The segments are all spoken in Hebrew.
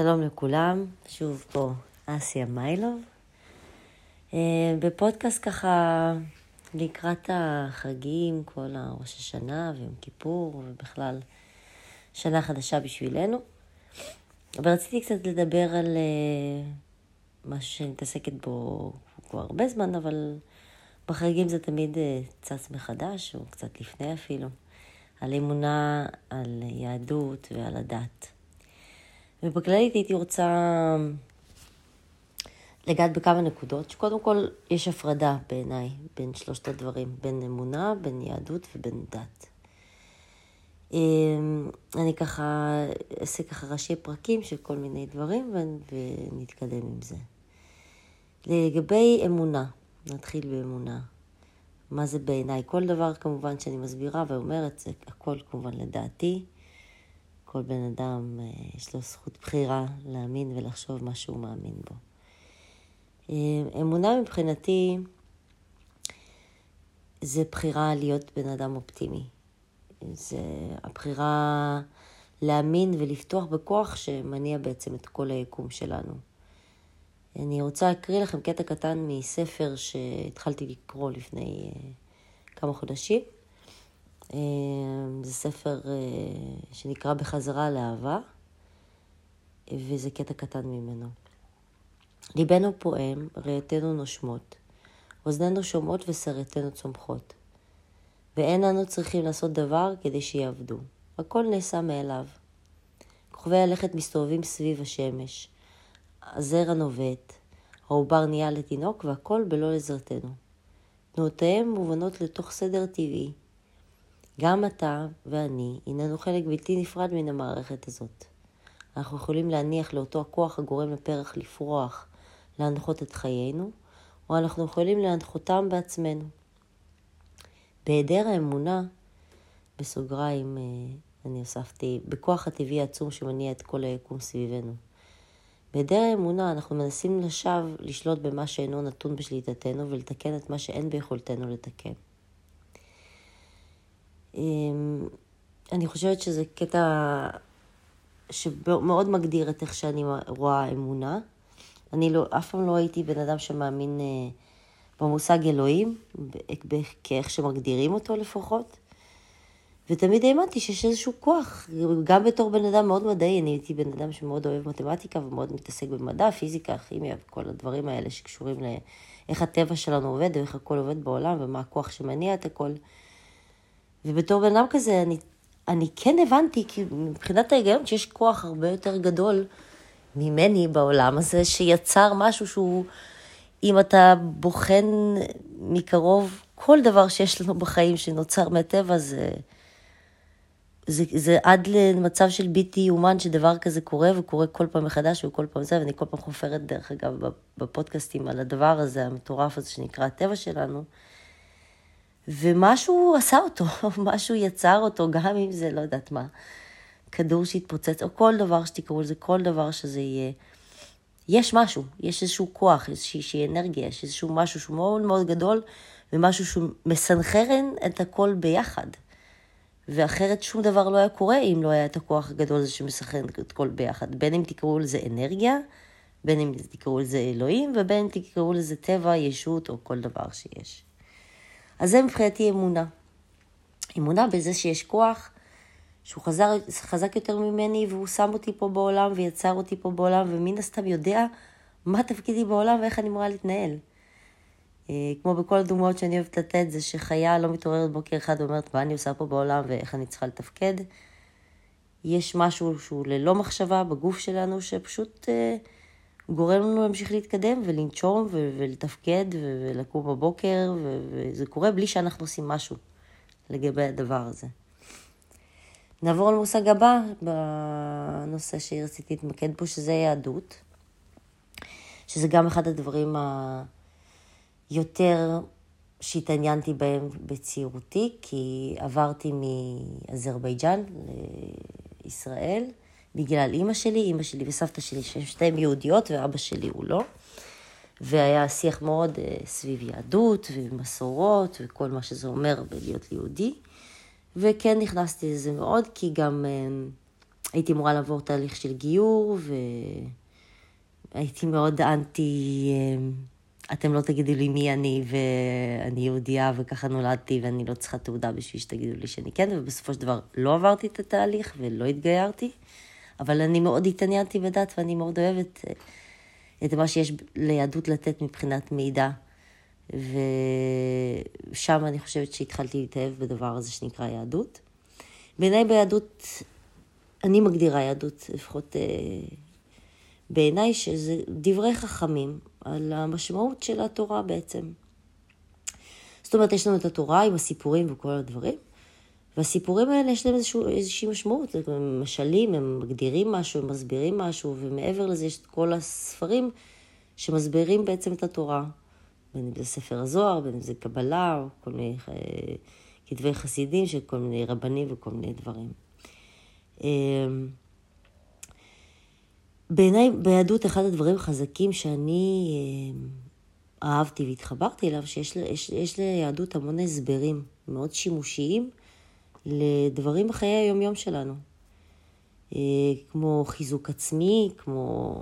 שלום לכולם, שוב פה אסיה מיילוב. אה, בפודקאסט ככה לקראת החגים, כל הראש השנה ויום כיפור, ובכלל שנה חדשה בשבילנו. ורציתי קצת לדבר על אה, משהו שאני מתעסקת בו כבר הרבה זמן, אבל בחגים זה תמיד אה, צץ מחדש, או קצת לפני אפילו, על אמונה, על יהדות ועל הדת. ובכללית הייתי רוצה לגעת בכמה נקודות, שקודם כל יש הפרדה בעיניי בין שלושת הדברים, בין אמונה, בין יהדות ובין דת. אמ, אני ככה אעשה ככה ראשי פרקים של כל מיני דברים ונתקדם עם זה. לגבי אמונה, נתחיל באמונה. מה זה בעיניי? כל דבר כמובן שאני מסבירה ואומרת, זה הכל כמובן לדעתי. כל בן אדם אה, יש לו זכות בחירה להאמין ולחשוב מה שהוא מאמין בו. אה, אמונה מבחינתי זה בחירה להיות בן אדם אופטימי. זה הבחירה להאמין ולפתוח בכוח שמניע בעצם את כל היקום שלנו. אני רוצה להקריא לכם קטע קטן מספר שהתחלתי לקרוא לפני אה, כמה חודשים. אה, זה ספר אה, שנקרא בחזרה לאהבה, וזה קטע קטן ממנו. ליבנו פועם, ראיתנו נושמות, אוזנינו שומעות ושרתנו צומחות. ואין אנו צריכים לעשות דבר כדי שיעבדו. הכל נעשה מאליו. כוכבי הלכת מסתובבים סביב השמש. הזרע נובט, העובר נהיה לתינוק והכל בלא עזרתנו. תנועותיהם מובנות לתוך סדר טבעי. גם אתה ואני הננו חלק בלתי נפרד מן המערכת הזאת. אנחנו יכולים להניח לאותו הכוח הגורם לפרח לפרוח, להנחות את חיינו, או אנחנו יכולים להנחותם בעצמנו. בהיעדר האמונה, בסוגריים אה, אני הוספתי, בכוח הטבעי העצום שמניע את כל היקום סביבנו. בהיעדר האמונה אנחנו מנסים לשווא לשלוט במה שאינו נתון בשליטתנו ולתקן את מה שאין ביכולתנו לתקן. אמ, אני חושבת שזה קטע שמאוד מגדיר את איך שאני רואה אמונה. אני לא, אף פעם לא הייתי בן אדם שמאמין אה, במושג אלוהים, כאיך שמגדירים אותו לפחות. ותמיד האמנתי שיש איזשהו כוח, גם בתור בן אדם מאוד מדעי, אני הייתי בן אדם שמאוד אוהב מתמטיקה ומאוד מתעסק במדע, פיזיקה, כימיה וכל הדברים האלה שקשורים לאיך הטבע שלנו עובד, ואיך הכל עובד בעולם, ומה הכוח שמניע את הכל. ובתור בן אדם כזה, אני, אני כן הבנתי, כי מבחינת ההיגיון, שיש כוח הרבה יותר גדול ממני בעולם הזה, שיצר משהו שהוא, אם אתה בוחן מקרוב, כל דבר שיש לנו בחיים שנוצר מהטבע, זה, זה, זה עד למצב של בלתי יאומן שדבר כזה קורה, וקורה כל פעם מחדש וכל פעם זה, ואני כל פעם חופרת, דרך אגב, בפודקאסטים על הדבר הזה, המטורף הזה שנקרא הטבע שלנו. ומשהו עשה אותו, משהו יצר אותו, גם אם זה לא יודעת מה, כדור שהתפוצץ, או כל דבר שתקראו לזה, כל דבר שזה יהיה. יש משהו, יש איזשהו כוח, איזושהי אנרגיה, יש איזשהו משהו שהוא מאוד מאוד גדול, ומשהו שהוא מסנכרן את הכל ביחד. ואחרת שום דבר לא היה קורה אם לא היה את הכוח הגדול הזה שמסנכרן את הכל ביחד. בין אם תקראו לזה אנרגיה, בין אם תקראו לזה אלוהים, ובין אם תקראו לזה טבע, ישות או כל דבר שיש. אז זה מבחינתי אמונה. אמונה בזה שיש כוח שהוא חזר, חזק יותר ממני והוא שם אותי פה בעולם ויצר אותי פה בעולם ומן הסתם יודע מה תפקידי בעולם ואיך אני אמורה להתנהל. אה, כמו בכל הדוגמאות שאני אוהבת לתת, זה שחיה לא מתעוררת בוקר אחד ואומרת מה אני עושה פה בעולם ואיך אני צריכה לתפקד. יש משהו שהוא ללא מחשבה בגוף שלנו שפשוט... אה, גורם לנו להמשיך להתקדם ולנשום ולתפקד ולקום בבוקר, וזה קורה בלי שאנחנו עושים משהו לגבי הדבר הזה. נעבור למושג הבא בנושא שרציתי להתמקד בו, שזה יהדות, שזה גם אחד הדברים היותר שהתעניינתי בהם בצעירותי, כי עברתי מאזרבייג'אן לישראל. בגלל אימא שלי, אימא שלי וסבתא שלי, שתיהן יהודיות ואבא שלי הוא לא. והיה שיח מאוד uh, סביב יהדות ומסורות וכל מה שזה אומר בלהיות יהודי. וכן נכנסתי לזה מאוד, כי גם uh, הייתי אמורה לעבור תהליך של גיור, והייתי מאוד אנטי, אמ, אתם לא תגידו לי מי אני, ואני יהודייה וככה נולדתי, ואני לא צריכה תעודה בשביל שתגידו לי שאני כן, ובסופו של דבר לא עברתי את התהליך ולא התגיירתי, אבל אני מאוד התעניינתי בדת, ואני מאוד אוהבת אה, את מה שיש ליהדות לתת מבחינת מידע. ושם אני חושבת שהתחלתי להתאהב בדבר הזה שנקרא יהדות. בעיניי ביהדות, אני מגדירה יהדות, לפחות אה, בעיניי, שזה דברי חכמים על המשמעות של התורה בעצם. זאת אומרת, יש לנו את התורה עם הסיפורים וכל הדברים, והסיפורים האלה יש להם איזשהו, איזושהי משמעות, הם משלים, הם מגדירים משהו, הם מסבירים משהו, ומעבר לזה יש את כל הספרים שמסבירים בעצם את התורה. בין אם זה ספר הזוהר, בין אם זה קבלה, או כל מיני אה, כתבי חסידים של כל מיני רבנים וכל מיני דברים. אמ, בעיניי, ביהדות, אחד הדברים החזקים שאני אה, אהבתי והתחברתי אליו, שיש יש, יש ליהדות המון הסברים מאוד שימושיים לדברים בחיי היומיום שלנו. אה, כמו חיזוק עצמי, כמו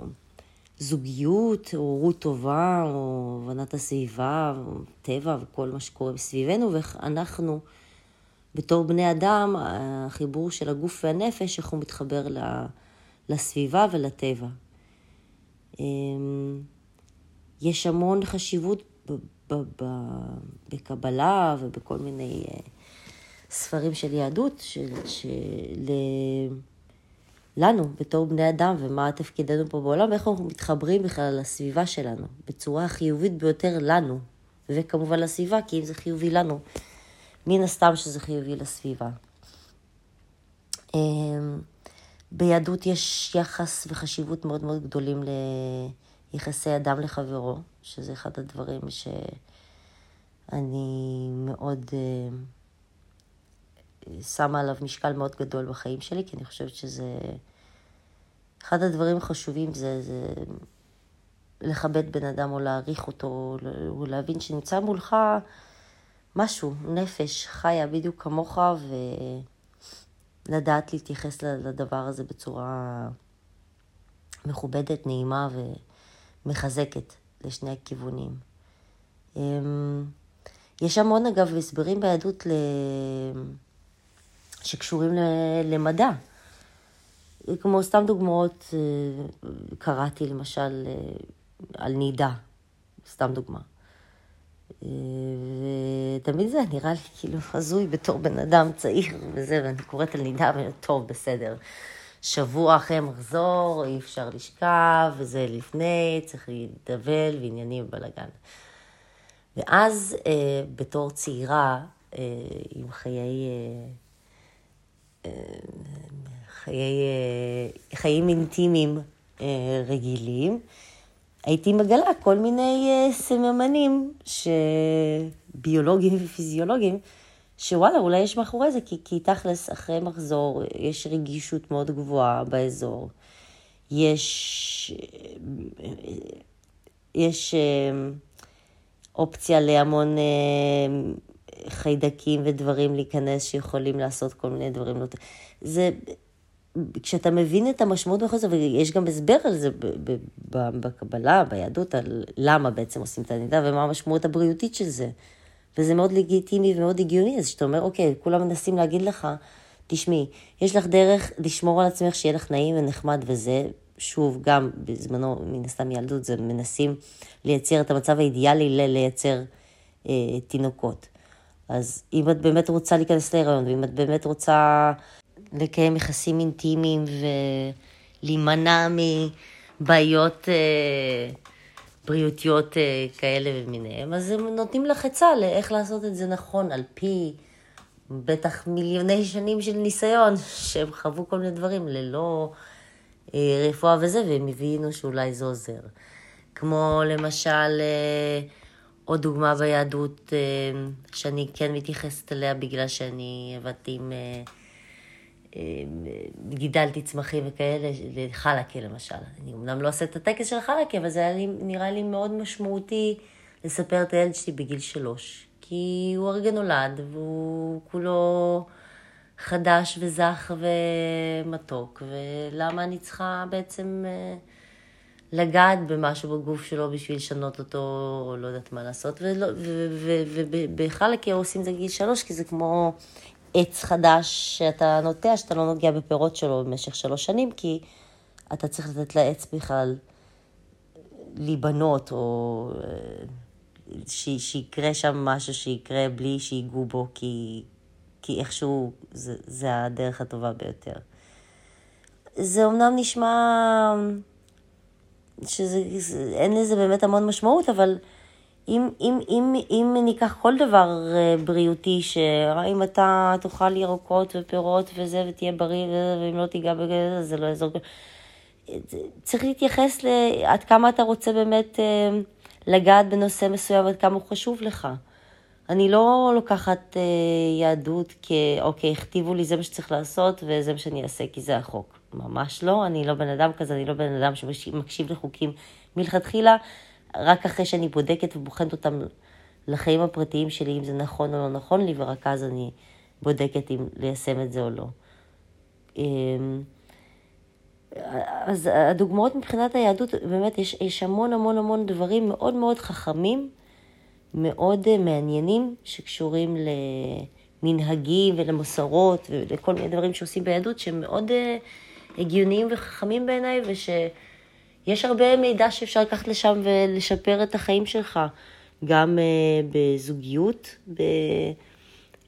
זוגיות, הורות טובה, או הבנת הסביבה, או טבע, וכל מה שקורה מסביבנו, ואיך אנחנו, בתור בני אדם, החיבור של הגוף והנפש, איך הוא מתחבר לסביבה ולטבע. אמ, יש המון חשיבות בקבלה ובכל מיני אה, ספרים של יהדות, של, של, לנו, בתור בני אדם, ומה תפקידנו פה בעולם, ואיך אנחנו מתחברים בכלל לסביבה שלנו, בצורה החיובית ביותר לנו, וכמובן לסביבה, כי אם זה חיובי לנו, מן הסתם שזה חיובי לסביבה. אמ, ביהדות יש יחס וחשיבות מאוד מאוד גדולים ליחסי אדם לחברו, שזה אחד הדברים שאני מאוד אה, שמה עליו משקל מאוד גדול בחיים שלי, כי אני חושבת שזה... אחד הדברים החשובים זה, זה לכבד בן אדם או להעריך אותו, או להבין שנמצא מולך משהו, נפש חיה בדיוק כמוך, ולדעת להתייחס לדבר הזה בצורה מכובדת, נעימה ומחזקת לשני הכיוונים. אמ, יש המון, אגב, הסברים ביהדות ל... שקשורים למדע. כמו סתם דוגמאות, אה, קראתי למשל אה, על נידה, סתם דוגמה. אה, ותמיד זה נראה לי כאילו הזוי בתור בן אדם צעיר וזה, ואני קוראת על נידה ואני טוב, בסדר. שבוע אחרי מחזור, אי אפשר לשכב, וזה לפני, צריך להידבל ועניינים ובלאגן. ואז בתור צעירה, עם חיי... חיי, אה, חיים אינטימיים אה, רגילים, הייתי מגלה כל מיני אה, סממנים ביולוגיים ופיזיולוגיים, שוואלה, אולי יש מאחורי זה, כי, כי תכלס, אחרי מחזור, יש רגישות מאוד גבוהה באזור. יש, יש אופציה להמון חיידקים ודברים להיכנס שיכולים לעשות כל מיני דברים. זה, כשאתה מבין את המשמעות בכל זה, ויש גם הסבר על זה בקבלה, ביהדות, על למה בעצם עושים את הנידה ומה המשמעות הבריאותית של זה. וזה מאוד לגיטימי ומאוד הגיוני, אז שאתה אומר, אוקיי, כולם מנסים להגיד לך, תשמעי, יש לך דרך לשמור על עצמך, שיהיה לך נעים ונחמד וזה, שוב, גם בזמנו, מן הסתם ילדות, זה מנסים לייצר את המצב האידיאלי ללייצר אה, תינוקות. אז אם את באמת רוצה להיכנס להיריון, ואם את באמת רוצה לקיים יחסים אינטימיים ולהימנע מבעיות אה, בריאותיות אה, כאלה ומיניהם, אז הם נותנים לך עצה לאיך לעשות את זה נכון, על פי בטח מיליוני שנים של ניסיון, שהם חוו כל מיני דברים ללא אה, רפואה וזה, והם הבינו שאולי זה עוזר. כמו למשל, אה, עוד דוגמה ביהדות אה, שאני כן מתייחסת אליה בגלל שאני עבדתי עם... אה, גידלתי צמחים וכאלה, לחלקה למשל. אני אמנם לא עושה את הטקס של חלקה, אבל זה היה לי, נראה לי מאוד משמעותי לספר את הילד שלי בגיל שלוש. כי הוא הרגע נולד, והוא כולו חדש וזך ומתוק, ולמה אני צריכה בעצם אה, לגעת במשהו בגוף שלו בשביל לשנות אותו, או לא יודעת מה לעשות, ובכלל עושים זה גיל שלוש, כי זה כמו עץ חדש שאתה נוטע, שאתה לא נוגע בפירות שלו במשך שלוש שנים, כי אתה צריך לתת לעץ בכלל להיבנות, או אה, ש, שיקרה שם משהו שיקרה בלי שיגעו בו, כי, כי איכשהו זה, זה הדרך הטובה ביותר. זה אמנם נשמע שאין לזה באמת המון משמעות, אבל אם, אם, אם, אם ניקח כל דבר אה, בריאותי, שאם אתה תאכל ירקות ופירות וזה, ותהיה בריא, ואם לא תיגע בזה, זה לא יעזור. צריך להתייחס לעד כמה אתה רוצה באמת אה, לגעת בנושא מסוים ועד כמה הוא חשוב לך. אני לא לוקחת אה, יהדות כאוקיי, הכתיבו לי, זה מה שצריך לעשות וזה מה שאני אעשה כי זה החוק. ממש לא, אני לא בן אדם כזה, אני לא בן אדם שמקשיב לחוקים מלכתחילה, רק אחרי שאני בודקת ובוחנת אותם לחיים הפרטיים שלי, אם זה נכון או לא נכון לי, ורק אז אני בודקת אם ליישם את זה או לא. אמ, אז הדוגמאות מבחינת היהדות, באמת יש, יש המון המון המון דברים מאוד מאוד חכמים, מאוד אה, מעניינים, שקשורים למנהגים ולמסורות ולכל מיני דברים שעושים ביהדות, שהם מאוד אה, הגיוניים וחכמים בעיניי, ושיש הרבה מידע שאפשר לקחת לשם ולשפר את החיים שלך, גם uh, בזוגיות,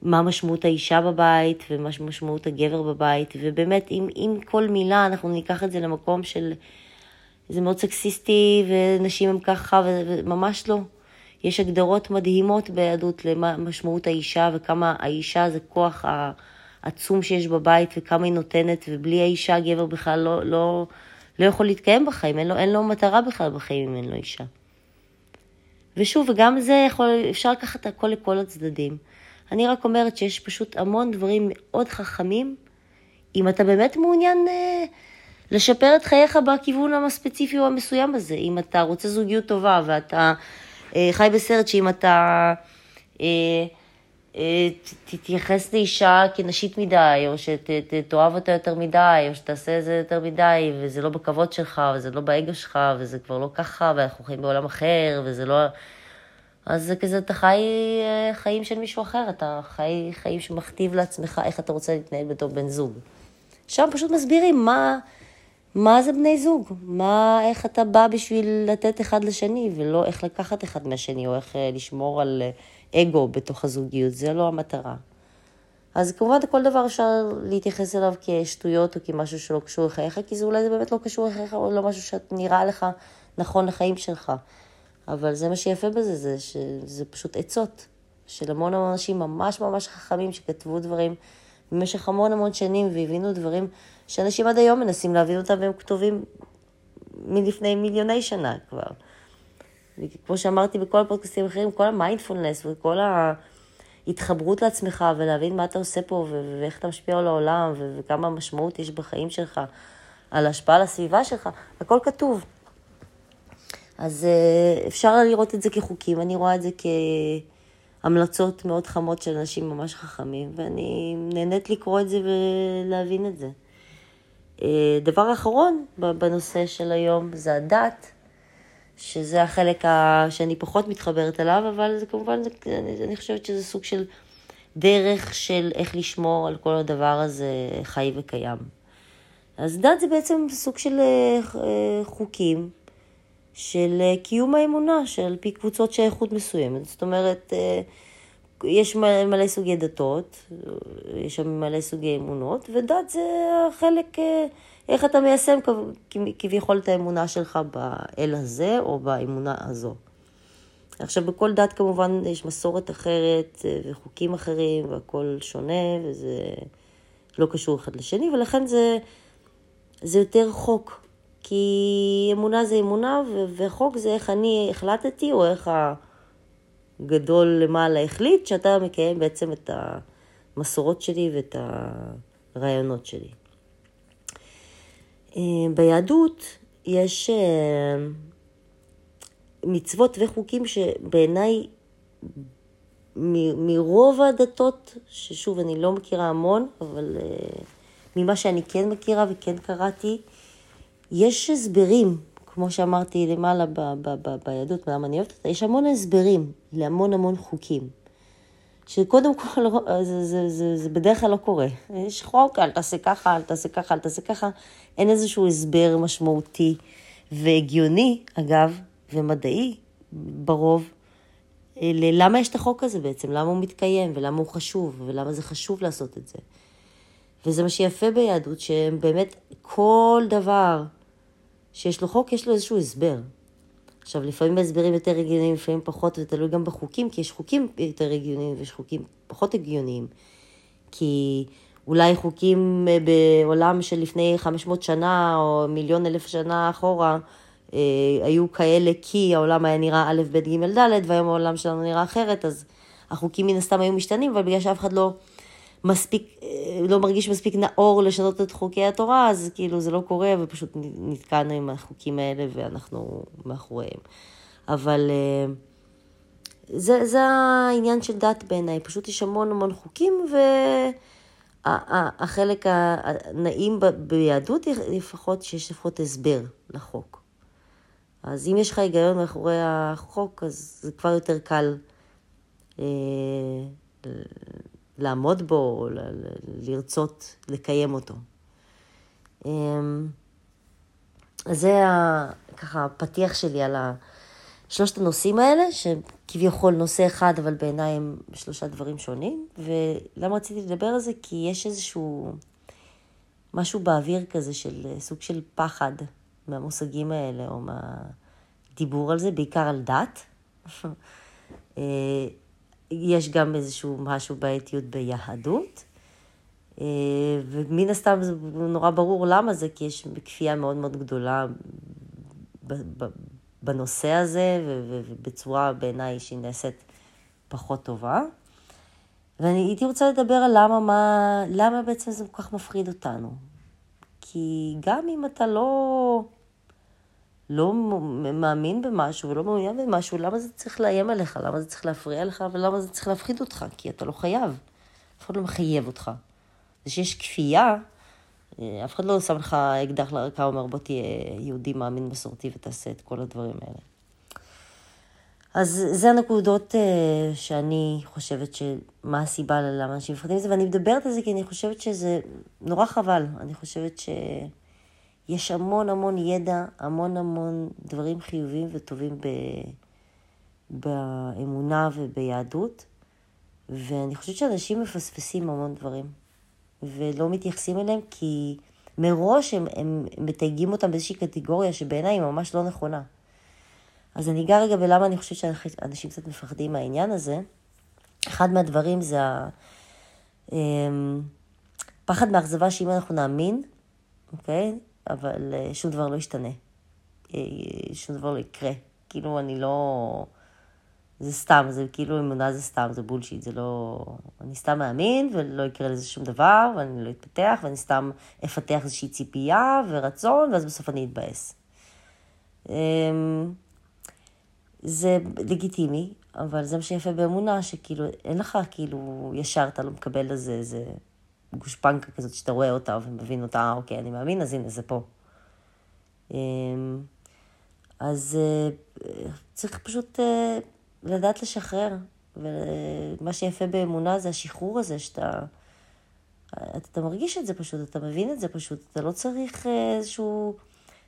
במה משמעות האישה בבית ומה משמעות הגבר בבית, ובאמת, אם, אם כל מילה אנחנו ניקח את זה למקום של... זה מאוד סקסיסטי, ונשים הם ככה, וממש לא. יש הגדרות מדהימות ביהדות למשמעות האישה וכמה האישה זה כוח ה... עצום שיש בבית וכמה היא נותנת, ובלי האישה גבר בכלל לא, לא, לא יכול להתקיים בחיים, אין לו, אין לו מטרה בכלל בחיים אם אין לו אישה. ושוב, וגם זה יכול, אפשר לקחת הכל לכל הצדדים. אני רק אומרת שיש פשוט המון דברים מאוד חכמים, אם אתה באמת מעוניין אה, לשפר את חייך בכיוון הספציפי או המסוים הזה. אם אתה רוצה זוגיות טובה ואתה אה, חי בסרט שאם אתה... אה, תתייחס לאישה כנשית מדי, או שתאהב אותה יותר מדי, או שתעשה את זה יותר מדי, וזה לא בכבוד שלך, וזה לא באגו שלך, וזה כבר לא ככה, ואנחנו חיים בעולם אחר, וזה לא... אז זה כזה, אתה חי אה, חיים של מישהו אחר, אתה חי חיים שמכתיב לעצמך איך אתה רוצה להתנהל בתור בן זוג. שם פשוט מסבירים מה, מה זה בני זוג, מה, איך אתה בא בשביל לתת אחד לשני, ולא איך לקחת אחד מהשני, או איך אה, לשמור על... אגו בתוך הזוגיות, זה לא המטרה. אז כמובן כל דבר אפשר להתייחס אליו כשטויות או כמשהו שלא קשור לחייך, כי זה אולי זה באמת לא קשור לחייך או לא משהו שנראה לך נכון לחיים שלך. אבל זה מה שיפה בזה, זה שזה פשוט עצות של המון המון אנשים ממש ממש חכמים שכתבו דברים במשך המון המון שנים והבינו דברים שאנשים עד היום מנסים להבין אותם והם כתובים מלפני מיליוני שנה כבר. כמו שאמרתי בכל הפודקאסטים האחרים, כל המיינדפולנס וכל ההתחברות לעצמך ולהבין מה אתה עושה פה ואיך אתה משפיע על העולם וכמה משמעות יש בחיים שלך, על ההשפעה על הסביבה שלך, הכל כתוב. אז אה, אפשר לראות את זה כחוקים, אני רואה את זה כהמלצות מאוד חמות של אנשים ממש חכמים, ואני נהנית לקרוא את זה ולהבין את זה. אה, דבר אחרון בנושא של היום זה הדת. שזה החלק ה... שאני פחות מתחברת אליו, אבל זה כמובן, זה, אני, אני חושבת שזה סוג של דרך של איך לשמור על כל הדבר הזה חי וקיים. אז דת זה בעצם סוג של אה, חוקים של אה, קיום האמונה, שעל פי קבוצות שייכות מסוימת. זאת אומרת, אה, יש מלא סוגי דתות, יש שם מלא סוגי אמונות, ודת זה חלק איך אתה מיישם כביכול את האמונה שלך באל הזה או באמונה הזו. עכשיו, בכל דת כמובן יש מסורת אחרת אה, וחוקים אחרים והכל שונה וזה לא קשור אחד לשני, ולכן זה, זה יותר חוק. כי אמונה זה אמונה וחוק זה איך אני החלטתי או איך הגדול למעלה החליט שאתה מקיים בעצם את המסורות שלי ואת הרעיונות שלי. אה, ביהדות יש אה, מצוות וחוקים שבעיניי מרוב הדתות, ששוב, אני לא מכירה המון, אבל uh, ממה שאני כן מכירה וכן קראתי, יש הסברים, כמו שאמרתי למעלה ב- ב- ב- ביהדות, למה אני אוהבת אותה, יש המון הסברים להמון המון חוקים. שקודם כל זה, זה, זה, זה בדרך כלל לא קורה. יש חוק, אל תעשה ככה, אל תעשה ככה, אל תעשה ככה. אין איזשהו הסבר משמעותי והגיוני, אגב, ומדעי ברוב, ללמה יש את החוק הזה בעצם, למה הוא מתקיים, ולמה הוא חשוב, ולמה זה חשוב לעשות את זה. וזה מה שיפה ביהדות, שבאמת כל דבר שיש לו חוק, יש לו איזשהו הסבר. עכשיו, לפעמים ההסברים יותר הגיוניים, לפעמים פחות, ותלוי גם בחוקים, כי יש חוקים יותר הגיוניים ויש חוקים פחות הגיוניים. כי אולי חוקים אה, בעולם של לפני 500 שנה, או מיליון אלף שנה אחורה, אה, היו כאלה כי העולם היה נראה א', ב', ג', ד', והיום העולם שלנו נראה אחרת, אז החוקים מן הסתם היו משתנים, אבל בגלל שאף אחד לא מספיק, אה, לא מרגיש מספיק נאור לשנות את חוקי התורה, אז כאילו זה לא קורה, ופשוט נתקענו עם החוקים האלה ואנחנו מאחוריהם. אבל זה, זה העניין של דת בעיניי, פשוט יש המון המון חוקים, והחלק הנעים ביהדות לפחות, שיש לפחות הסבר לחוק. אז אם יש לך היגיון מאחורי החוק, אז זה כבר יותר קל אה, לעמוד בו, או לרצות לקיים אותו. אמ, אז זה ככה הפתיח שלי על שלושת הנושאים האלה, שכביכול נושא אחד, אבל בעיניי הם שלושה דברים שונים. ולמה רציתי לדבר על זה? כי יש איזשהו משהו באוויר כזה של סוג של פחד מהמושגים האלה, או מהדיבור על זה, בעיקר על דת. אה, יש גם איזשהו משהו בעייתיות ביהדות. אה, ומן הסתם זה נורא ברור למה זה, כי יש כפייה מאוד מאוד גדולה בנושא הזה, ובצורה בעיניי שהיא נעשית פחות טובה. ואני הייתי רוצה לדבר על למה, מה, למה בעצם זה כל כך מפחיד אותנו. כי גם אם אתה לא... לא מאמין במשהו ולא מעוניין במשהו, למה זה צריך לאיים עליך? למה זה צריך להפריע לך? ולמה זה צריך להפחיד אותך? כי אתה לא חייב. אף אחד לא מחייב אותך. זה שיש כפייה, אף אחד לא שם לך אקדח לרקה ואומר בוא תהיה יהודי מאמין מסורתי ותעשה את כל הדברים האלה. אז זה הנקודות uh, שאני חושבת שמה הסיבה למה אנשים מפחדים מזה, ואני מדברת על זה כי אני חושבת שזה נורא חבל. אני חושבת ש... יש המון המון ידע, המון המון דברים חיוביים וטובים ב, באמונה וביהדות, ואני חושבת שאנשים מפספסים המון דברים, ולא מתייחסים אליהם כי מראש הם, הם מתייגים אותם באיזושהי קטגוריה שבעיניי היא ממש לא נכונה. אז אני אגע רגע בלמה אני חושבת שאנשים קצת מפחדים מהעניין הזה. אחד מהדברים זה הפחד אמ, מאכזבה שאם אנחנו נאמין, אוקיי? אבל אה, שום דבר לא ישתנה. אה, שום דבר לא יקרה. כאילו, אני לא... זה סתם, זה כאילו אמונה זה סתם, זה בולשיט, זה לא... אני סתם מאמין ולא יקרה לזה שום דבר, ואני לא אתפתח, ואני סתם אפתח איזושהי ציפייה ורצון, ואז בסוף אני אתבאס. אמ, זה לגיטימי, אבל זה מה שיפה באמונה, שכאילו אין לך כאילו ישר אתה לא מקבל לזה איזה גושפנקה כזאת שאתה רואה אותה ומבין אותה, אוקיי, אני מאמין, אז הנה, זה פה. אמ, אז אה, צריך פשוט אה, לדעת לשחרר. ומה שיפה באמונה זה השחרור הזה, שאתה אתה מרגיש את זה פשוט, אתה מבין את זה פשוט, אתה לא צריך אה, איזשהו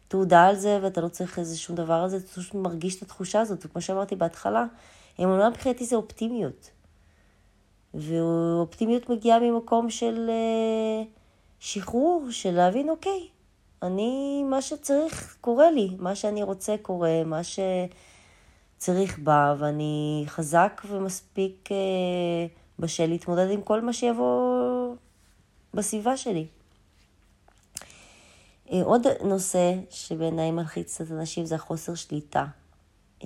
תעודה על זה, ואתה לא צריך איזשהו דבר על זה, אתה פשוט מרגיש את התחושה הזאת, וכמו שאמרתי בהתחלה, אמונה מבחינתי זה אופטימיות. ואופטימיות מגיעה ממקום של uh, שחרור, של להבין, אוקיי, אני, מה שצריך קורה לי, מה שאני רוצה קורה, מה שצריך בא, ואני חזק ומספיק uh, בשל להתמודד עם כל מה שיבוא בסביבה שלי. Uh, עוד נושא שבעיניי מלחיץ את אנשים זה החוסר שליטה. Uh,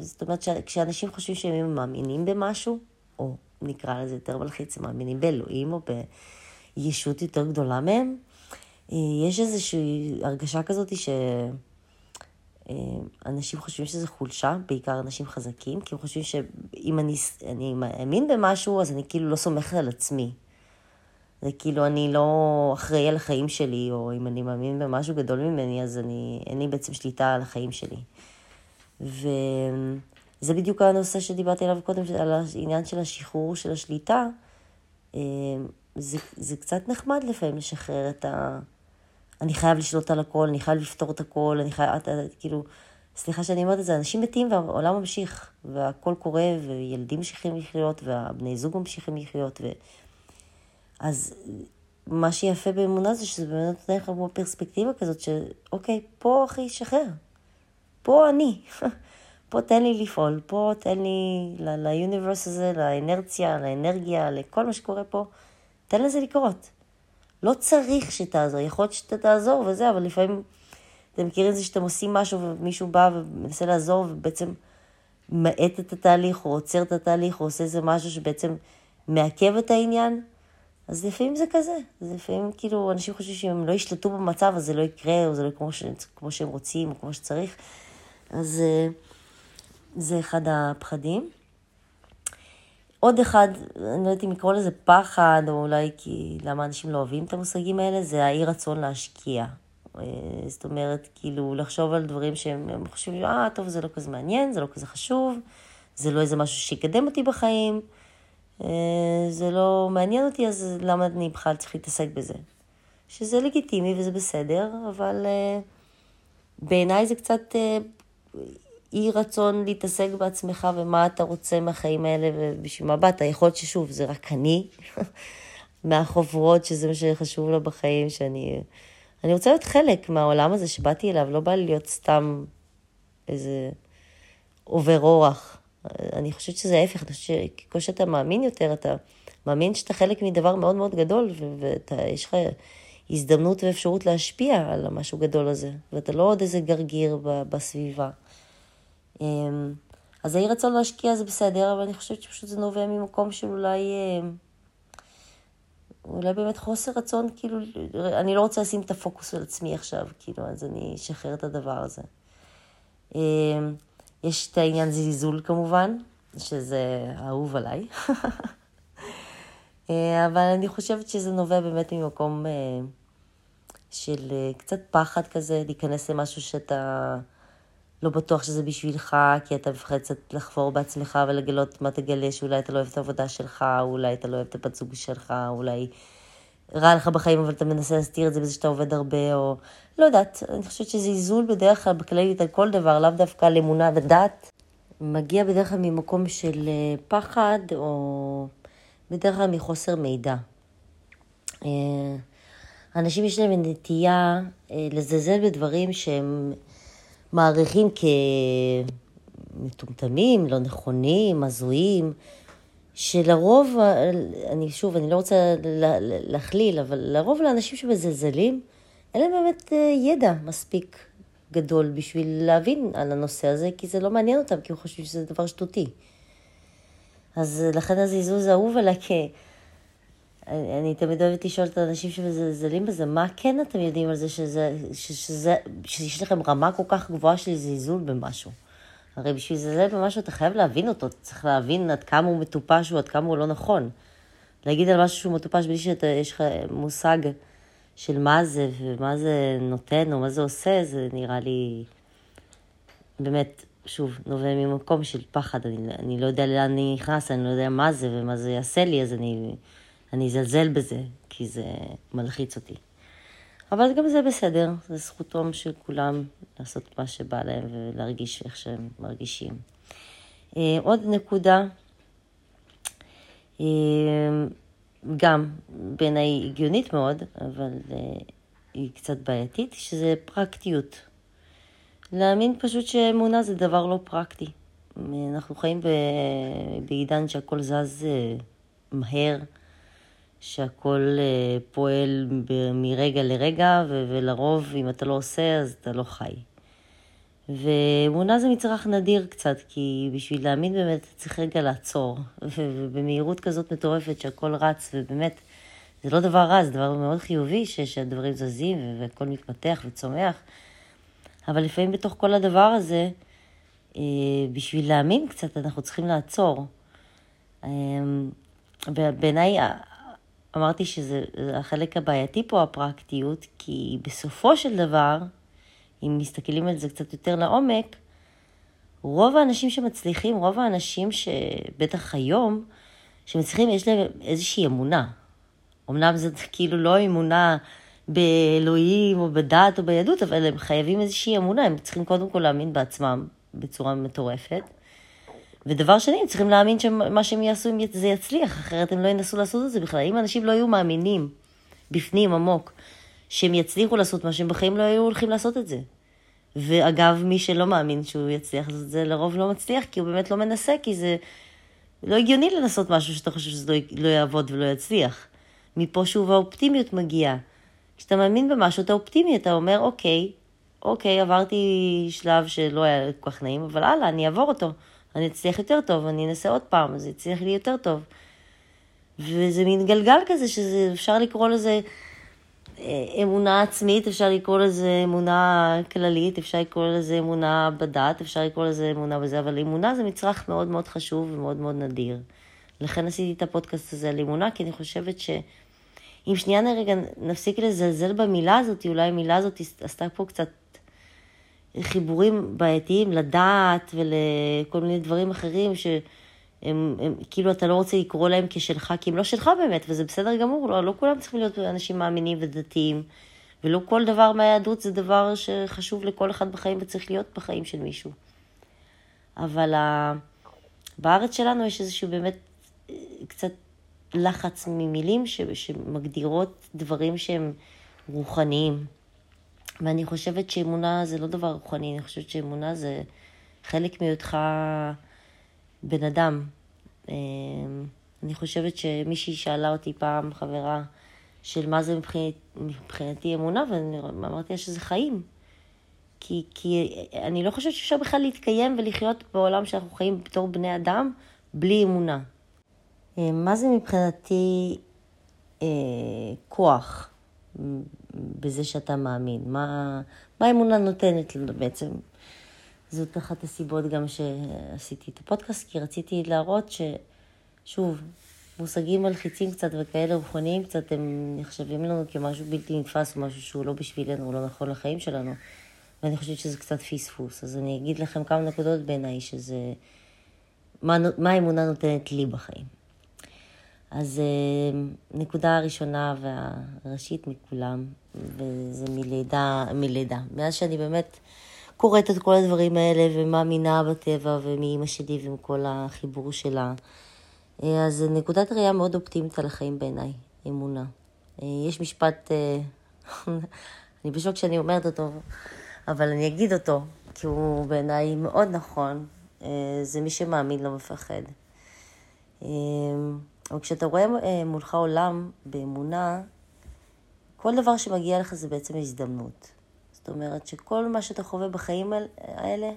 זאת אומרת, כשאנשים חושבים שהם מאמינים במשהו, או נקרא לזה יותר מלחיץ, הם מאמינים באלוהים או בישות יותר גדולה מהם, אה, יש איזושהי הרגשה כזאת ש... אנשים חושבים שזה חולשה, בעיקר אנשים חזקים, כי הם חושבים שאם אני, אני מאמין במשהו, אז אני כאילו לא סומכת על עצמי. זה כאילו אני לא אחראי על החיים שלי, או אם אני מאמין במשהו גדול ממני, אז אני, אין לי בעצם שליטה על החיים שלי. וזה בדיוק הנושא שדיברתי עליו קודם, על העניין של השחרור של השליטה. אה, זה, זה קצת נחמד לפעמים לשחרר את ה... אני חייב לשלוט על הכל, אני חייב לפתור את הכל, אני חייב, אתה, כאילו, סליחה שאני אומרת את זה, אנשים מתים והעולם ממשיך, והכל קורה, וילדים ממשיכים לחיות, והבני זוג ממשיכים לחיות, ו... אז מה שיפה באמונה זה שזה באמת נותן לך כמו פרספקטיבה כזאת, שאוקיי, פה אחי, שחרר. פה אני. פה תן לי לפעול, פה תן לי, ליוניברס הזה, לאנרציה, לאנרגיה, לכל מה שקורה פה, תן לזה לקרות. לא צריך שתעזור, יכול להיות שאתה תעזור וזה, אבל לפעמים, אתם מכירים את זה שאתם עושים משהו ומישהו בא ומנסה לעזור ובעצם מאט את התהליך, או עוצר את התהליך, או עושה איזה משהו שבעצם מעכב את העניין. אז לפעמים זה כזה, אז לפעמים כאילו אנשים חושבים שאם הם לא ישלטו במצב אז זה לא יקרה, או זה לא כמו, ש... כמו שהם רוצים, או כמו שצריך. אז אה, זה אחד הפחדים. עוד אחד, אני לא יודעת אם לקרוא לזה פחד, או אולי כי למה אנשים לא אוהבים את המושגים האלה, זה האי רצון להשקיע. אה, זאת אומרת, כאילו, לחשוב על דברים שהם חושבים, אה, טוב, זה לא כזה מעניין, זה לא כזה חשוב, זה לא איזה משהו שיקדם אותי בחיים. אה, זה לא מעניין אותי, אז למה אני בכלל צריך להתעסק בזה? שזה לגיטימי וזה בסדר, אבל uh, בעיניי זה קצת אי רצון להתעסק בעצמך ומה אתה רוצה מהחיים האלה ובשביל מה באת. יכול להיות ששוב, זה רק אני, מהחוברות, שזה מה שחשוב לו בחיים, שאני... אני רוצה להיות חלק מהעולם הזה שבאתי אליו, לא בא לי להיות סתם איזה עובר אורח. אני חושבת שזה ההפך, אני חושבת שככל שאתה מאמין יותר, אתה מאמין שאתה חלק מדבר מאוד מאוד גדול, ויש לך הזדמנות ואפשרות להשפיע על המשהו גדול הזה, ואתה לא עוד איזה גרגיר בסביבה. אמ, אז האי רצון להשקיע זה בסדר, אבל אני חושבת שפשוט זה נובע ממקום של אולי... אולי באמת חוסר רצון, כאילו, אני לא רוצה לשים את הפוקוס על עצמי עכשיו, כאילו, אז אני אשחרר את הדבר הזה. אמ, יש את העניין זלזול כמובן, שזה אהוב עליי. אה, אבל אני חושבת שזה נובע באמת ממקום אה, של אה, קצת פחד כזה, להיכנס למשהו שאתה לא בטוח שזה בשבילך, כי אתה מפחד קצת לחפור בעצמך ולגלות מה תגלה, שאולי אתה לא אוהב את העבודה שלך, אולי אתה לא אוהב את הבת זוג שלך, אולי רע לך בחיים, אבל אתה מנסה להסתיר את זה בזה שאתה עובד הרבה, או לא יודעת, אני חושבת שזה איזול בדרך כלל בכללית על כל דבר, לאו דווקא על אמונה ודת. מגיע בדרך כלל ממקום של אה, פחד, או בדרך כלל מחוסר מידע. אה, אנשים יש להם נטייה אה, לזלזל בדברים שהם מעריכים כמטומטמים, לא נכונים, הזויים. שלרוב, אני שוב, אני לא רוצה להכליל, אבל לרוב לאנשים שמזלזלים, אין להם באמת אה, ידע מספיק גדול בשביל להבין על הנושא הזה, כי זה לא מעניין אותם, כי הם חושבים שזה דבר שטותי. אז לכן הזלזול אהוב עליי, אני, אני תמיד אוהבת לשאול את האנשים שמזלזלים בזה, מה כן אתם יודעים על זה שזה, שזה, שיש לכם רמה כל כך גבוהה של זלזול במשהו? הרי בשביל זה במשהו אתה חייב להבין אותו, אתה צריך להבין עד כמה הוא מטופש ועד כמה הוא לא נכון. להגיד על משהו שהוא מטופש בלי שיש לך מושג של מה זה ומה זה נותן או מה זה עושה, זה נראה לי באמת, שוב, נובע ממקום של פחד. אני, אני לא יודע לאן אני נכנס, אני לא יודע מה זה ומה זה יעשה לי, אז אני, אני אזלזל בזה, כי זה מלחיץ אותי. אבל גם זה בסדר, זה זכותם של כולם לעשות מה שבא להם ולהרגיש איך שהם מרגישים. אה, עוד נקודה, אה, גם בעיניי הגיונית מאוד, אבל אה, היא קצת בעייתית, שזה פרקטיות. להאמין פשוט שאמונה זה דבר לא פרקטי. אנחנו חיים בעידן שהכל זז מהר. שהכל uh, פועל מרגע לרגע, ו- ולרוב, אם אתה לא עושה, אז אתה לא חי. ואמונה זה מצרך נדיר קצת, כי בשביל להאמין באמת אתה צריך רגע לעצור, ובמהירות כזאת מטורפת שהכל רץ, ובאמת, זה לא דבר רע, זה דבר מאוד חיובי שהדברים זזים והכל מתפתח וצומח, אבל לפעמים בתוך כל הדבר הזה, אה, בשביל להאמין קצת, אנחנו צריכים לעצור. אה, בעיניי, אמרתי שזה החלק הבעייתי פה, הפרקטיות, כי בסופו של דבר, אם מסתכלים על זה קצת יותר לעומק, רוב האנשים שמצליחים, רוב האנשים שבטח היום, שמצליחים, יש להם איזושהי אמונה. אמנם זאת כאילו לא אמונה באלוהים או בדת או ביהדות, אבל הם חייבים איזושהי אמונה, הם צריכים קודם כל להאמין בעצמם בצורה מטורפת. ודבר שני, הם צריכים להאמין שמה שהם יעשו זה יצליח, אחרת הם לא ינסו לעשות את זה בכלל. אם אנשים לא היו מאמינים בפנים עמוק שהם יצליחו לעשות מה שהם בחיים לא היו הולכים לעשות את זה. ואגב, מי שלא מאמין שהוא יצליח, זה לרוב לא מצליח, כי הוא באמת לא מנסה, כי זה לא הגיוני לנסות משהו שאתה חושב שזה לא, לא יעבוד ולא יצליח. מפה שוב האופטימיות מגיעה. כשאתה מאמין במשהו, אתה אופטימי, אתה אומר, אוקיי, אוקיי, עברתי שלב שלא היה כל כך נעים, אבל הלאה, אני אעבור אותו. אני אצליח יותר טוב, אני אנסה עוד פעם, זה יצליח לי יותר טוב. וזה מין גלגל כזה, שאפשר לקרוא לזה אה, אמונה עצמית, אפשר לקרוא לזה אמונה כללית, אפשר לקרוא לזה אמונה בדת, אפשר לקרוא לזה אמונה בזה, אבל אמונה זה מצרך מאוד מאוד חשוב ומאוד מאוד נדיר. לכן עשיתי את הפודקאסט הזה על אמונה, כי אני חושבת שאם שנייה רגע נפסיק לזלזל במילה הזאת, אולי המילה הזאת עשתה פה קצת חיבורים בעייתיים לדעת ולכל מיני דברים אחרים שהם הם, כאילו אתה לא רוצה לקרוא להם כשלך, כי הם לא שלך באמת, וזה בסדר גמור, לא, לא כולם צריכים להיות אנשים מאמינים ודתיים, ולא כל דבר מהיהדות זה דבר שחשוב לכל אחד בחיים וצריך להיות בחיים של מישהו. אבל ה... בארץ שלנו יש איזשהו באמת קצת לחץ ממילים ש... שמגדירות דברים שהם רוחניים. ואני חושבת שאמונה זה לא דבר רוחני, אני חושבת שאמונה זה חלק מהיותך בן אדם. אמ, אני חושבת שמישהי שאלה אותי פעם, חברה, של מה זה מבחינת, מבחינתי אמונה, ואני אמרתי לה שזה חיים. כי, כי אני לא חושבת שאפשר בכלל להתקיים ולחיות בעולם שאנחנו חיים בתור בני אדם בלי אמונה. אמ, מה זה מבחינתי אה, כוח? בזה שאתה מאמין? מה, מה האמונה נותנת לנו בעצם? זאת אחת הסיבות גם שעשיתי את הפודקאסט, כי רציתי להראות ששוב, מושגים מלחיצים קצת וכאלה רוחניים קצת, הם נחשבים לנו כמשהו בלתי נתפס, משהו שהוא לא בשבילנו, הוא לא נכון לחיים שלנו. ואני חושבת שזה קצת פספוס. אז אני אגיד לכם כמה נקודות בעיניי, שזה... מה, מה האמונה נותנת לי בחיים. אז אה, נקודה הראשונה והראשית מכולם, וזה מלידה, מלידה. מאז שאני באמת קוראת את כל הדברים האלה ומאמינה בטבע ומאימא שלי ועם כל החיבור שלה, אה, אז נקודת ראייה מאוד אופטימית על החיים בעיניי, אמונה. אה, יש משפט, אני בשוק שאני אומרת אותו, אבל אני אגיד אותו, כי הוא בעיניי מאוד נכון, זה מי שמאמין לא מפחד. אבל כשאתה רואה אה, מולך עולם באמונה, כל דבר שמגיע לך זה בעצם הזדמנות. זאת אומרת שכל מה שאתה חווה בחיים האלה,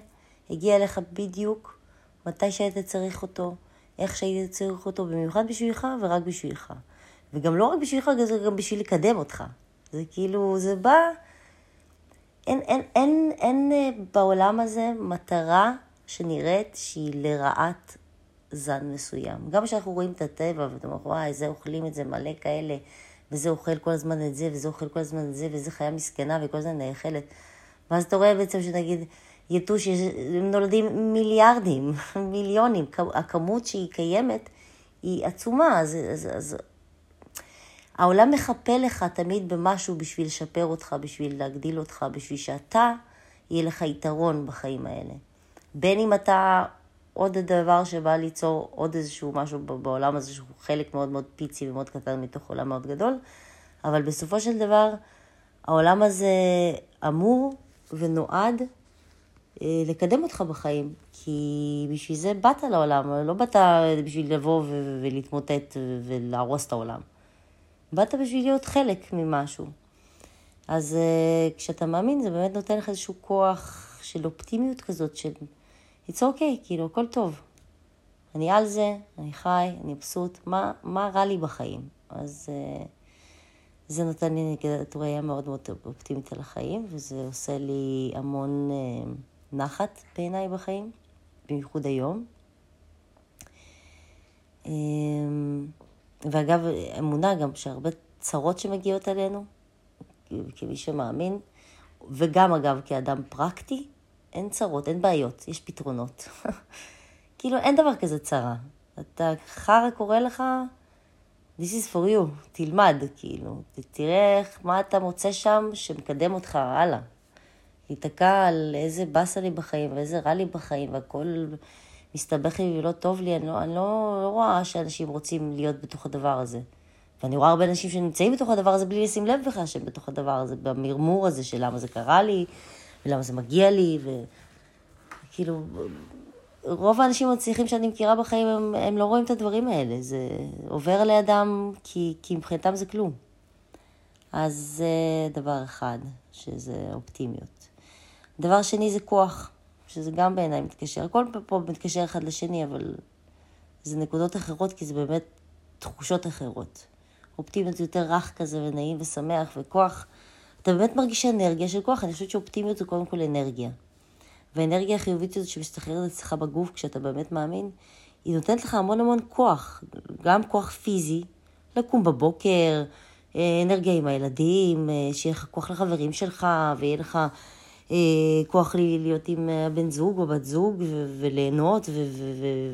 הגיע אליך בדיוק מתי שהיית צריך אותו, איך שהיית צריך אותו, במיוחד בשבילך ורק בשבילך. וגם לא רק בשבילך, זה גם בשביל לקדם אותך. זה כאילו, זה בא... אין, אין, אין, אין, אה, בעולם הזה מטרה שנראית שהיא לרעת זן מסוים. גם כשאנחנו רואים את הטבע, ואתה אומר, וואי, זה אוכלים את זה מלא כאלה, וזה אוכל כל הזמן את זה, וזה אוכל כל הזמן את זה, וזה חיה מסכנה וכל הזמן נאכלת. ואז אתה רואה בעצם שנגיד, יתוש, הם נולדים מיליארדים, מיליונים, הכמות שהיא קיימת היא עצומה, אז, אז, אז העולם מחפה לך תמיד במשהו בשביל לשפר אותך, בשביל להגדיל אותך, בשביל שאתה, יהיה לך יתרון בחיים האלה. בין אם אתה עוד דבר שבא ליצור עוד איזשהו משהו בעולם הזה, שהוא חלק מאוד מאוד פיצי ומאוד קטן מתוך עולם מאוד גדול, אבל בסופו של דבר, העולם הזה אמור ונועד אה, לקדם אותך בחיים, כי בשביל זה באת לעולם, לא באת בשביל לבוא ולהתמוטט ולהרוס את העולם. באת בשביל להיות חלק ממשהו. אז אה, כשאתה מאמין, זה באמת נותן לך איזשהו כוח של אופטימיות כזאת, של... it's okay, כאילו, הכל טוב. אני על זה, אני חי, אני מבסוט, מה, מה רע לי בחיים? אז uh, זה נותן לי נקודת ראייה מאוד מאוד אופטימית על החיים, וזה עושה לי המון אה, נחת בעיניי בחיים, בייחוד היום. אה, ואגב, אמונה גם שהרבה צרות שמגיעות אלינו, כמי שמאמין, וגם אגב כאדם פרקטי, אין צרות, אין בעיות, יש פתרונות. כאילו, אין דבר כזה צרה. אתה, חרא קורא לך, this is for you, תלמד, כאילו, תראה מה אתה מוצא שם שמקדם אותך הלאה. להיתקע על איזה באסה לי בחיים ואיזה רע לי בחיים והכל מסתבך לי ולא טוב לי, אני לא, אני לא, לא רואה שאנשים רוצים להיות בתוך הדבר הזה. ואני רואה הרבה אנשים שנמצאים בתוך הדבר הזה בלי לשים לב בכלל שהם בתוך הדבר הזה, במרמור הזה של למה זה קרה לי, ולמה זה מגיע לי, וכאילו, רוב האנשים המצליחים שאני מכירה בחיים, הם, הם לא רואים את הדברים האלה. זה עובר לידם, כי, כי מבחינתם זה כלום. אז זה דבר אחד, שזה אופטימיות. דבר שני זה כוח, שזה גם בעיניי מתקשר. הכל פה מתקשר אחד לשני, אבל זה נקודות אחרות, כי זה באמת תחושות אחרות. אופטימיות יותר רך כזה, ונעים ושמח, וכוח. אתה באמת מרגיש אנרגיה של כוח, אני חושבת שאופטימיות זה קודם כל אנרגיה. והאנרגיה החיובית הזאת שמסתחררת אצלך בגוף כשאתה באמת מאמין, היא נותנת לך המון המון כוח, גם כוח פיזי, לקום בבוקר, אה, אנרגיה עם הילדים, אה, שיהיה לך כוח לחברים שלך, ויהיה לך אה, כוח להיות עם הבן זוג או בת זוג, וליהנות,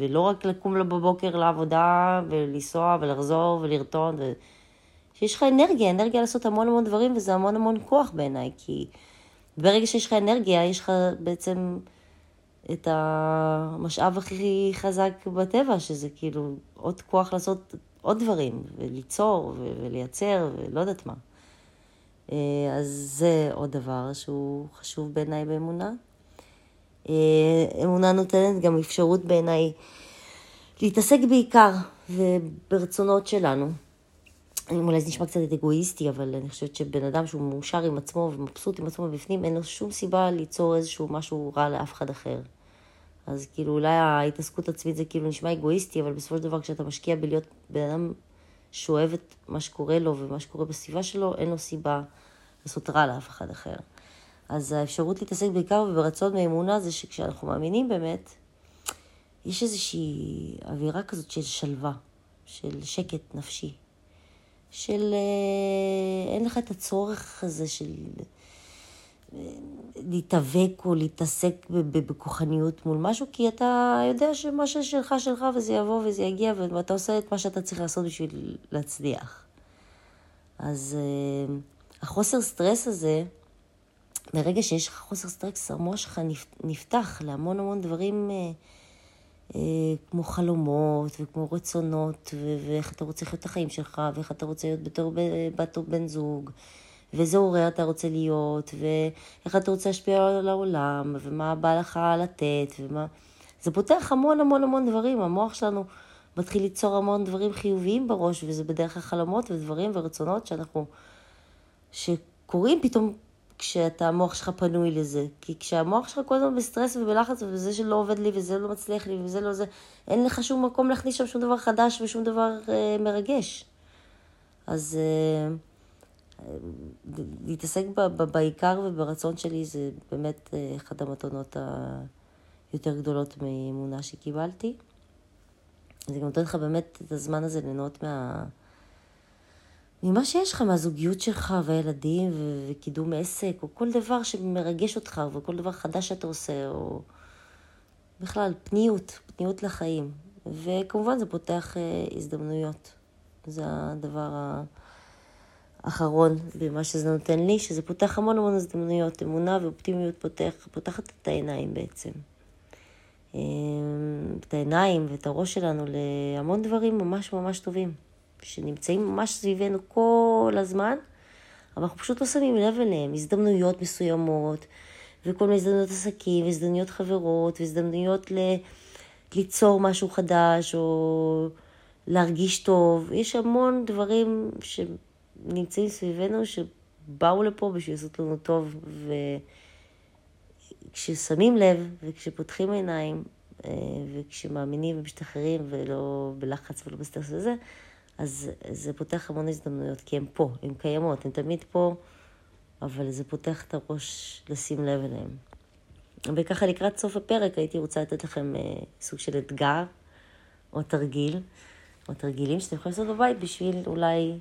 ולא רק לקום לו בבוקר לעבודה, ולנסוע, ולחזור, ולרטון, ו... שיש לך אנרגיה, אנרגיה לעשות המון המון דברים, וזה המון המון כוח בעיניי, כי... ברגע שיש לך אנרגיה, יש לך בעצם את המשאב הכי חזק בטבע, שזה כאילו עוד כוח לעשות עוד דברים, וליצור, ולייצר, ולא יודעת מה. אה, אז זה עוד דבר שהוא חשוב בעיניי באמונה. אה, אמונה נותנת גם אפשרות בעיניי להתעסק בעיקר וברצונות שלנו. אולי זה נשמע קצת אגואיסטי, אבל אני חושבת שבן אדם שהוא מאושר עם עצמו ומבסוט עם עצמו בפנים, אין לו שום סיבה ליצור איזשהו משהו רע לאף אחד אחר. אז כאילו אולי ההתעסקות עצמית זה כאילו נשמע אגואיסטי, אבל בסופו של דבר כשאתה משקיע בלהיות בן אדם שאוהב את מה שקורה לו ומה שקורה בסביבה שלו, אין לו סיבה לעשות רע לאף אחד אחר. אז האפשרות להתעסק בעיקר וברצון מאמונה זה שכשאנחנו מאמינים באמת, יש איזושהי אווירה כזאת של שלווה, של שקט נפשי. של אה, אין לך את הצורך הזה של אה, להתאבק או להתעסק בכוחניות מול משהו, כי אתה יודע שמה ששלך שלך וזה יבוא וזה יגיע, ואתה עושה את מה שאתה צריך לעשות בשביל להצליח. אז אה, החוסר סטרס הזה, ברגע שיש לך חוסר סטרס, המוח שלך נפתח להמון המון דברים כמו חלומות וכמו רצונות, ואיך אתה רוצה לחיות את החיים שלך, ואיך אתה רוצה להיות בתור בת או בן זוג, ואיזה הורה אתה רוצה להיות, ואיך אתה רוצה להשפיע על העולם, ומה בא לך לתת, ומה... זה פותח המון המון המון דברים, המוח שלנו מתחיל ליצור המון דברים חיוביים בראש, וזה בדרך החלומות ודברים ורצונות שאנחנו... שקורים פתאום כשאתה, המוח שלך פנוי לזה. כי כשהמוח שלך כל הזמן בסטרס ובלחץ, וזה שלא עובד לי, וזה לא מצליח לי, וזה לא זה, אין לך שום מקום להכניס שם שום דבר חדש ושום דבר אה, מרגש. אז אה, להתעסק ב, ב, בעיקר וברצון שלי זה באמת אה, אחת המתנות היותר גדולות מאמונה שקיבלתי. זה גם נותן לך באמת את הזמן הזה ליהנות מה... ממה שיש לך, מהזוגיות שלך והילדים וקידום עסק, או כל דבר שמרגש אותך, וכל דבר חדש שאתה עושה, או בכלל, פניות, פניות לחיים. וכמובן זה פותח אה, הזדמנויות. זה הדבר האחרון במה שזה נותן לי, שזה פותח המון המון הזדמנויות. אמונה ואופטימיות פותח, פותחת את העיניים בעצם. אה, את העיניים ואת הראש שלנו להמון דברים ממש ממש טובים. שנמצאים ממש סביבנו כל הזמן, אבל אנחנו פשוט לא שמים לב אליהם. הזדמנויות מסוימות, וכל מיני הזדמנויות עסקים, והזדמנויות חברות, והזדמנויות ל... ליצור משהו חדש, או להרגיש טוב. יש המון דברים שנמצאים סביבנו, שבאו לפה בשביל לעשות לנו טוב, וכששמים לב, וכשפותחים עיניים, אה, וכשמאמינים ומשתחררים, ולא בלחץ ולא בסטרס וזה, אז זה פותח המון הזדמנויות, כי הן פה, הן קיימות, הן תמיד פה, אבל זה פותח את הראש לשים לב אליהן. וככה לקראת סוף הפרק הייתי רוצה לתת לכם אה, סוג של אתגר או תרגיל, או תרגילים שאתם יכולים לעשות בבית בשביל אולי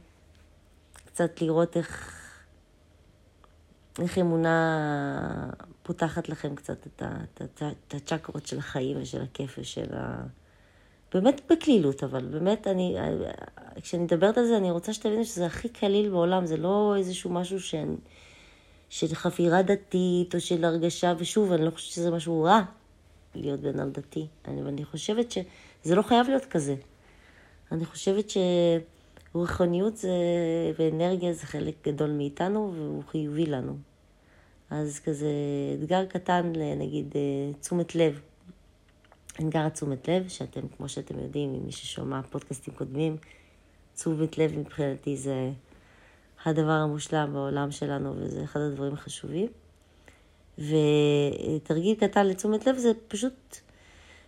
קצת לראות איך, איך אמונה פותחת לכם קצת את, הצ'קרות של החיים ושל הכיף ושל ה... באמת בקלילות, אבל באמת, אני, כשאני מדברת על זה, אני רוצה שתבינו שזה הכי קליל בעולם, זה לא איזשהו משהו שאני... של חפירה דתית או של הרגשה, ושוב, אני לא חושבת שזה משהו רע להיות בן אדם דתי, אני, אני חושבת שזה לא חייב להיות כזה. אני חושבת שרוחניות זה, ואנרגיה זה חלק גדול מאיתנו והוא חיובי לנו. אז כזה אתגר קטן, נגיד, אה, תשומת לב. אתגר תשומת לב, שאתם, כמו שאתם יודעים, מי ששומע פודקאסטים קודמים, תשומת לב מבחינתי זה הדבר המושלם בעולם שלנו, וזה אחד הדברים החשובים. ותרגיל קטן לתשומת לב זה פשוט,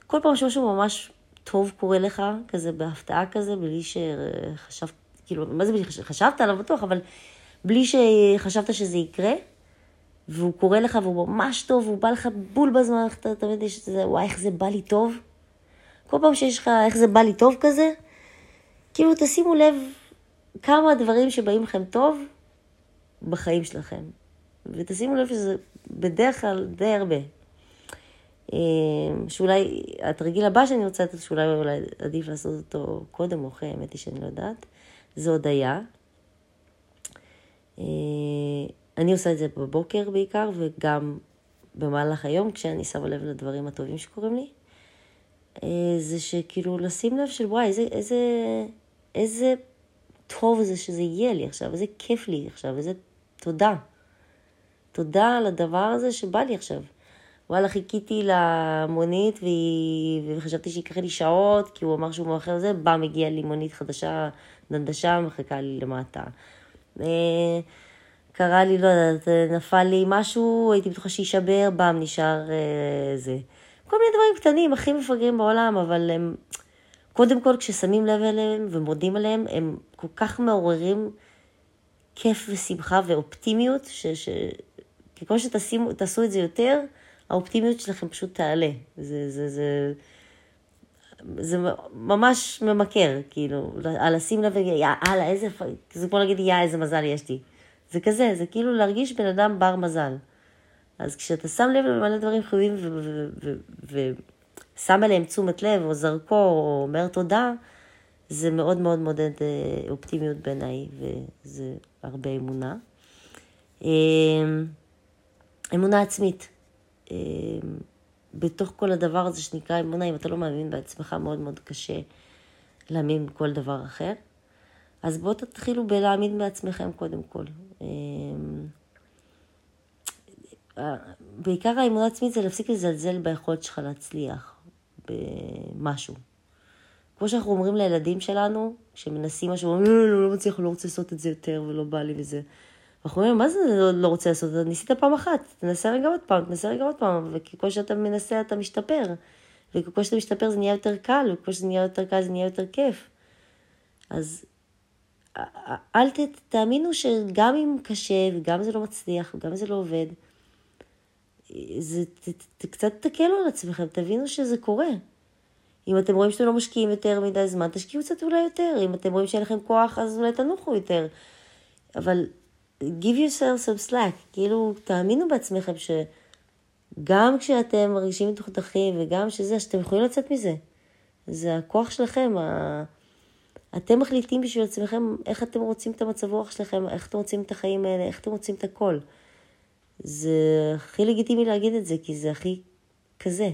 כל פעם שמשהו ממש טוב קורה לך, כזה בהפתעה כזה, בלי שחשבת, כאילו, מה זה בלי שחשבת עליו בטוח, אבל בלי שחשבת שזה יקרה, והוא קורא לך והוא ממש טוב, והוא בא לך בול בזמן, אתה תמיד יש את זה, וואי, איך זה בא לי טוב. כל פעם שיש לך, איך זה בא לי טוב כזה, כאילו, תשימו לב כמה דברים שבאים לכם טוב בחיים שלכם. ותשימו לב שזה בדרך כלל די הרבה. אה, שאולי, התרגיל הבא שאני רוצה לתת, שאולי אולי עדיף לעשות אותו קודם או אחרי, האמת היא שאני לא יודעת, זה הודיה. אה, אני עושה את זה בבוקר בעיקר, וגם במהלך היום, כשאני שמה לב לדברים הטובים שקורים לי. אה, זה שכאילו לשים לב של וואי, איזה, איזה, איזה טוב זה שזה יהיה לי עכשיו, איזה כיף לי עכשיו, איזה תודה. תודה על הדבר הזה שבא לי עכשיו. וואלה, חיכיתי למונית והיא... וחשבתי שיקרה לי שעות, כי הוא אמר שהוא מאחר זה, בא, מגיע לי מונית חדשה, דנדשה, מחכה לי למטה. קרה לי, לא יודעת, נפל לי משהו, הייתי בטוחה שיישבר, בם, נשאר אה, זה. כל מיני דברים קטנים, הכי מפגרים בעולם, אבל הם... קודם כל, כששמים לב אליהם ומודים עליהם, הם כל כך מעוררים כיף ושמחה ואופטימיות, ש... ש... ככל שתעשו את זה יותר, האופטימיות שלכם פשוט תעלה. זה, זה, זה, זה ממש ממכר, כאילו, על לשים לב, יאללה, איזה, זה כמו להגיד, יא, איזה מזל יש לי. זה כזה, זה כאילו להרגיש בן אדם בר מזל. אז כשאתה שם לב למלא דברים חיובים ושם עליהם תשומת לב, או זרקור, או אומר תודה, זה מאוד מאוד מודד אה, אופטימיות בעיניי, וזה הרבה אמונה. אמ, אמונה עצמית. אמ, בתוך כל הדבר הזה שנקרא אמונה, אם אתה לא מאמין בעצמך, מאוד מאוד קשה להאמין בכל דבר אחר. אז בואו תתחילו בלהאמין בעצמכם קודם כל. אמ, בעיקר האמונה עצמית זה להפסיק לזלזל ביכולת שלך להצליח במשהו. כמו שאנחנו אומרים לילדים שלנו, שמנסים משהו, אומרים, לא, לא, לא מצליח, לא רוצה לעשות את זה יותר, ולא בא לי וזה. אנחנו אומרים, מה זה לא, לא רוצה לעשות? ניסית פעם אחת, תנסה רגע עוד פעם, תנסה רגע עוד פעם, וככל שאתה מנסה אתה משתפר. וככל שאתה משתפר זה נהיה יותר קל, וככל שזה נהיה יותר קל זה נהיה יותר כיף. אז אל ת, תאמינו שגם אם קשה, וגם אם זה לא מצליח, וגם אם זה לא עובד, זה, ת, ת, קצת תקלו על עצמכם, תבינו שזה קורה. אם אתם רואים שאתם לא משקיעים יותר מדי זמן, תשקיעו קצת אולי יותר. אם אתם רואים שאין לכם כוח, אז אולי תנוחו יותר. אבל give yourself some slack, כאילו, תאמינו בעצמכם שגם כשאתם מרגישים מתוכתכים וגם שזה, שאתם יכולים לצאת מזה. זה הכוח שלכם, ה... אתם מחליטים בשביל עצמכם איך אתם רוצים את המצב רוח שלכם, איך אתם רוצים את החיים האלה, איך אתם רוצים את הכל. זה הכי לגיטימי להגיד את זה, כי זה הכי כזה.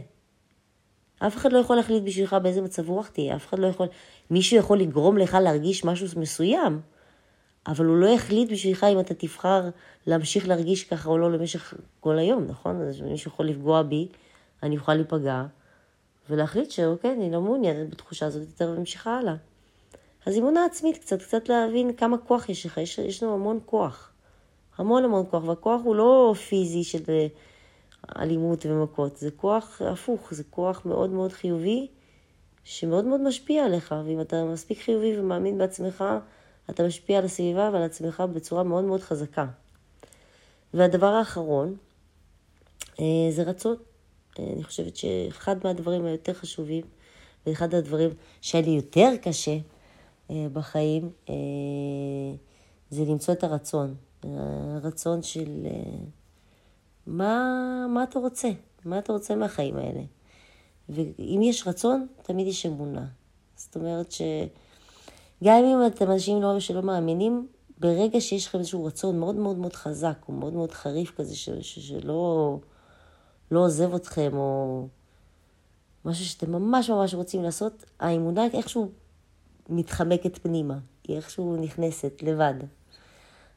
אף אחד לא יכול להחליט בשבילך באיזה מצב רוח תהיה, אף אחד לא יכול, מישהו יכול לגרום לך להרגיש משהו מסוים, אבל הוא לא יחליט בשבילך אם אתה תבחר להמשיך להרגיש ככה או לא למשך כל היום, נכון? אז מישהו יכול לפגוע בי, אני אוכל להיפגע, ולהחליט שאוקיי, אני לא מעוניינת בתחושה הזאת יותר וממשיכה הלאה. אז אמונה עצמית קצת, קצת להבין כמה כוח יש לך, יש, יש לנו המון כוח. המון המון כוח, והכוח הוא לא פיזי של אלימות ומכות, זה כוח הפוך, זה כוח מאוד מאוד חיובי, שמאוד מאוד משפיע עליך, ואם אתה מספיק חיובי ומאמין בעצמך, אתה משפיע על הסביבה ועל עצמך בצורה מאוד מאוד חזקה. והדבר האחרון אה, זה רצון. אה, אני חושבת שאחד מהדברים היותר חשובים, ואחד הדברים שהיה לי יותר קשה אה, בחיים, זה למצוא את הרצון. הרצון של מה, מה אתה רוצה, מה אתה רוצה מהחיים האלה. ואם יש רצון, תמיד יש אמונה. זאת אומרת שגם אם אתם אנשים לא, שלא מאמינים, ברגע שיש לכם איזשהו רצון מאוד מאוד מאוד חזק, או מאוד מאוד חריף כזה, ש, ש, שלא לא עוזב אתכם, או משהו שאתם ממש ממש רוצים לעשות, האמונה איכשהו מתחמקת פנימה, היא איכשהו נכנסת לבד.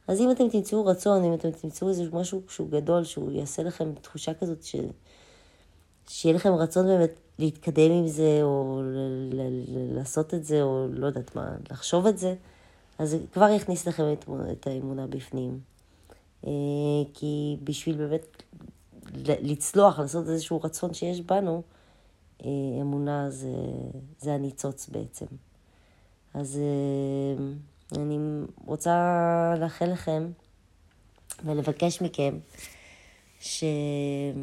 אז אם אתם תמצאו רצון, אם אתם תמצאו איזה משהו שהוא גדול, שהוא יעשה לכם תחושה כזאת ש... שיהיה לכם רצון באמת להתקדם עם זה, או ל- ל- לעשות את זה, או לא יודעת מה, לחשוב את זה, אז זה כבר יכניס לכם את, את האמונה בפנים. אה, כי בשביל באמת לצלוח, לעשות איזשהו רצון שיש בנו, אה, אמונה זה, זה הניצוץ בעצם. אז אה, אני רוצה לאחל לכם ולבקש מכם שפשוט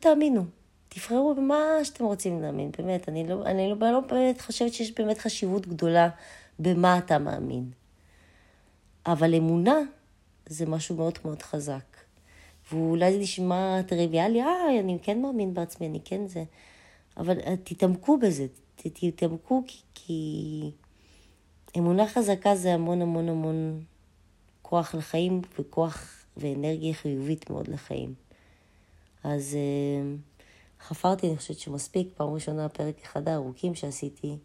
תאמינו. תבחרו במה שאתם רוצים להאמין, באמת. אני לא, אני לא, לא באמת חושבת שיש באמת חשיבות גדולה במה אתה מאמין. אבל אמונה זה משהו מאוד מאוד חזק. ואולי זה נשמע טריוויאלי, אה, אני כן מאמין בעצמי, אני כן זה. אבל תתעמקו בזה, תתעמקו כי, כי אמונה חזקה זה המון המון המון כוח לחיים וכוח ואנרגיה חיובית מאוד לחיים. אז אה, חפרתי, אני חושבת שמספיק, פעם ראשונה פרק אחד הארוכים שעשיתי.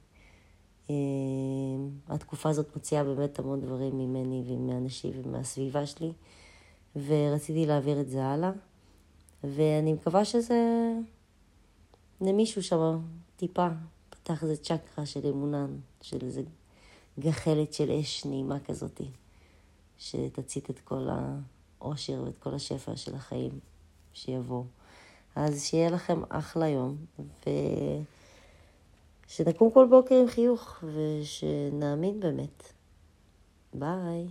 אה, התקופה הזאת מוציאה באמת המון דברים ממני ומאנשים ומהסביבה שלי, ורציתי להעביר את זה הלאה, ואני מקווה שזה למישהו שם טיפה פתח איזה צ'קרה של אמונה, של איזה גחלת של אש נעימה כזאתי, שתצית את כל העושר ואת כל השפע של החיים שיבואו. אז שיהיה לכם אחלה יום, ושנקום כל בוקר עם חיוך, ושנאמין באמת. ביי.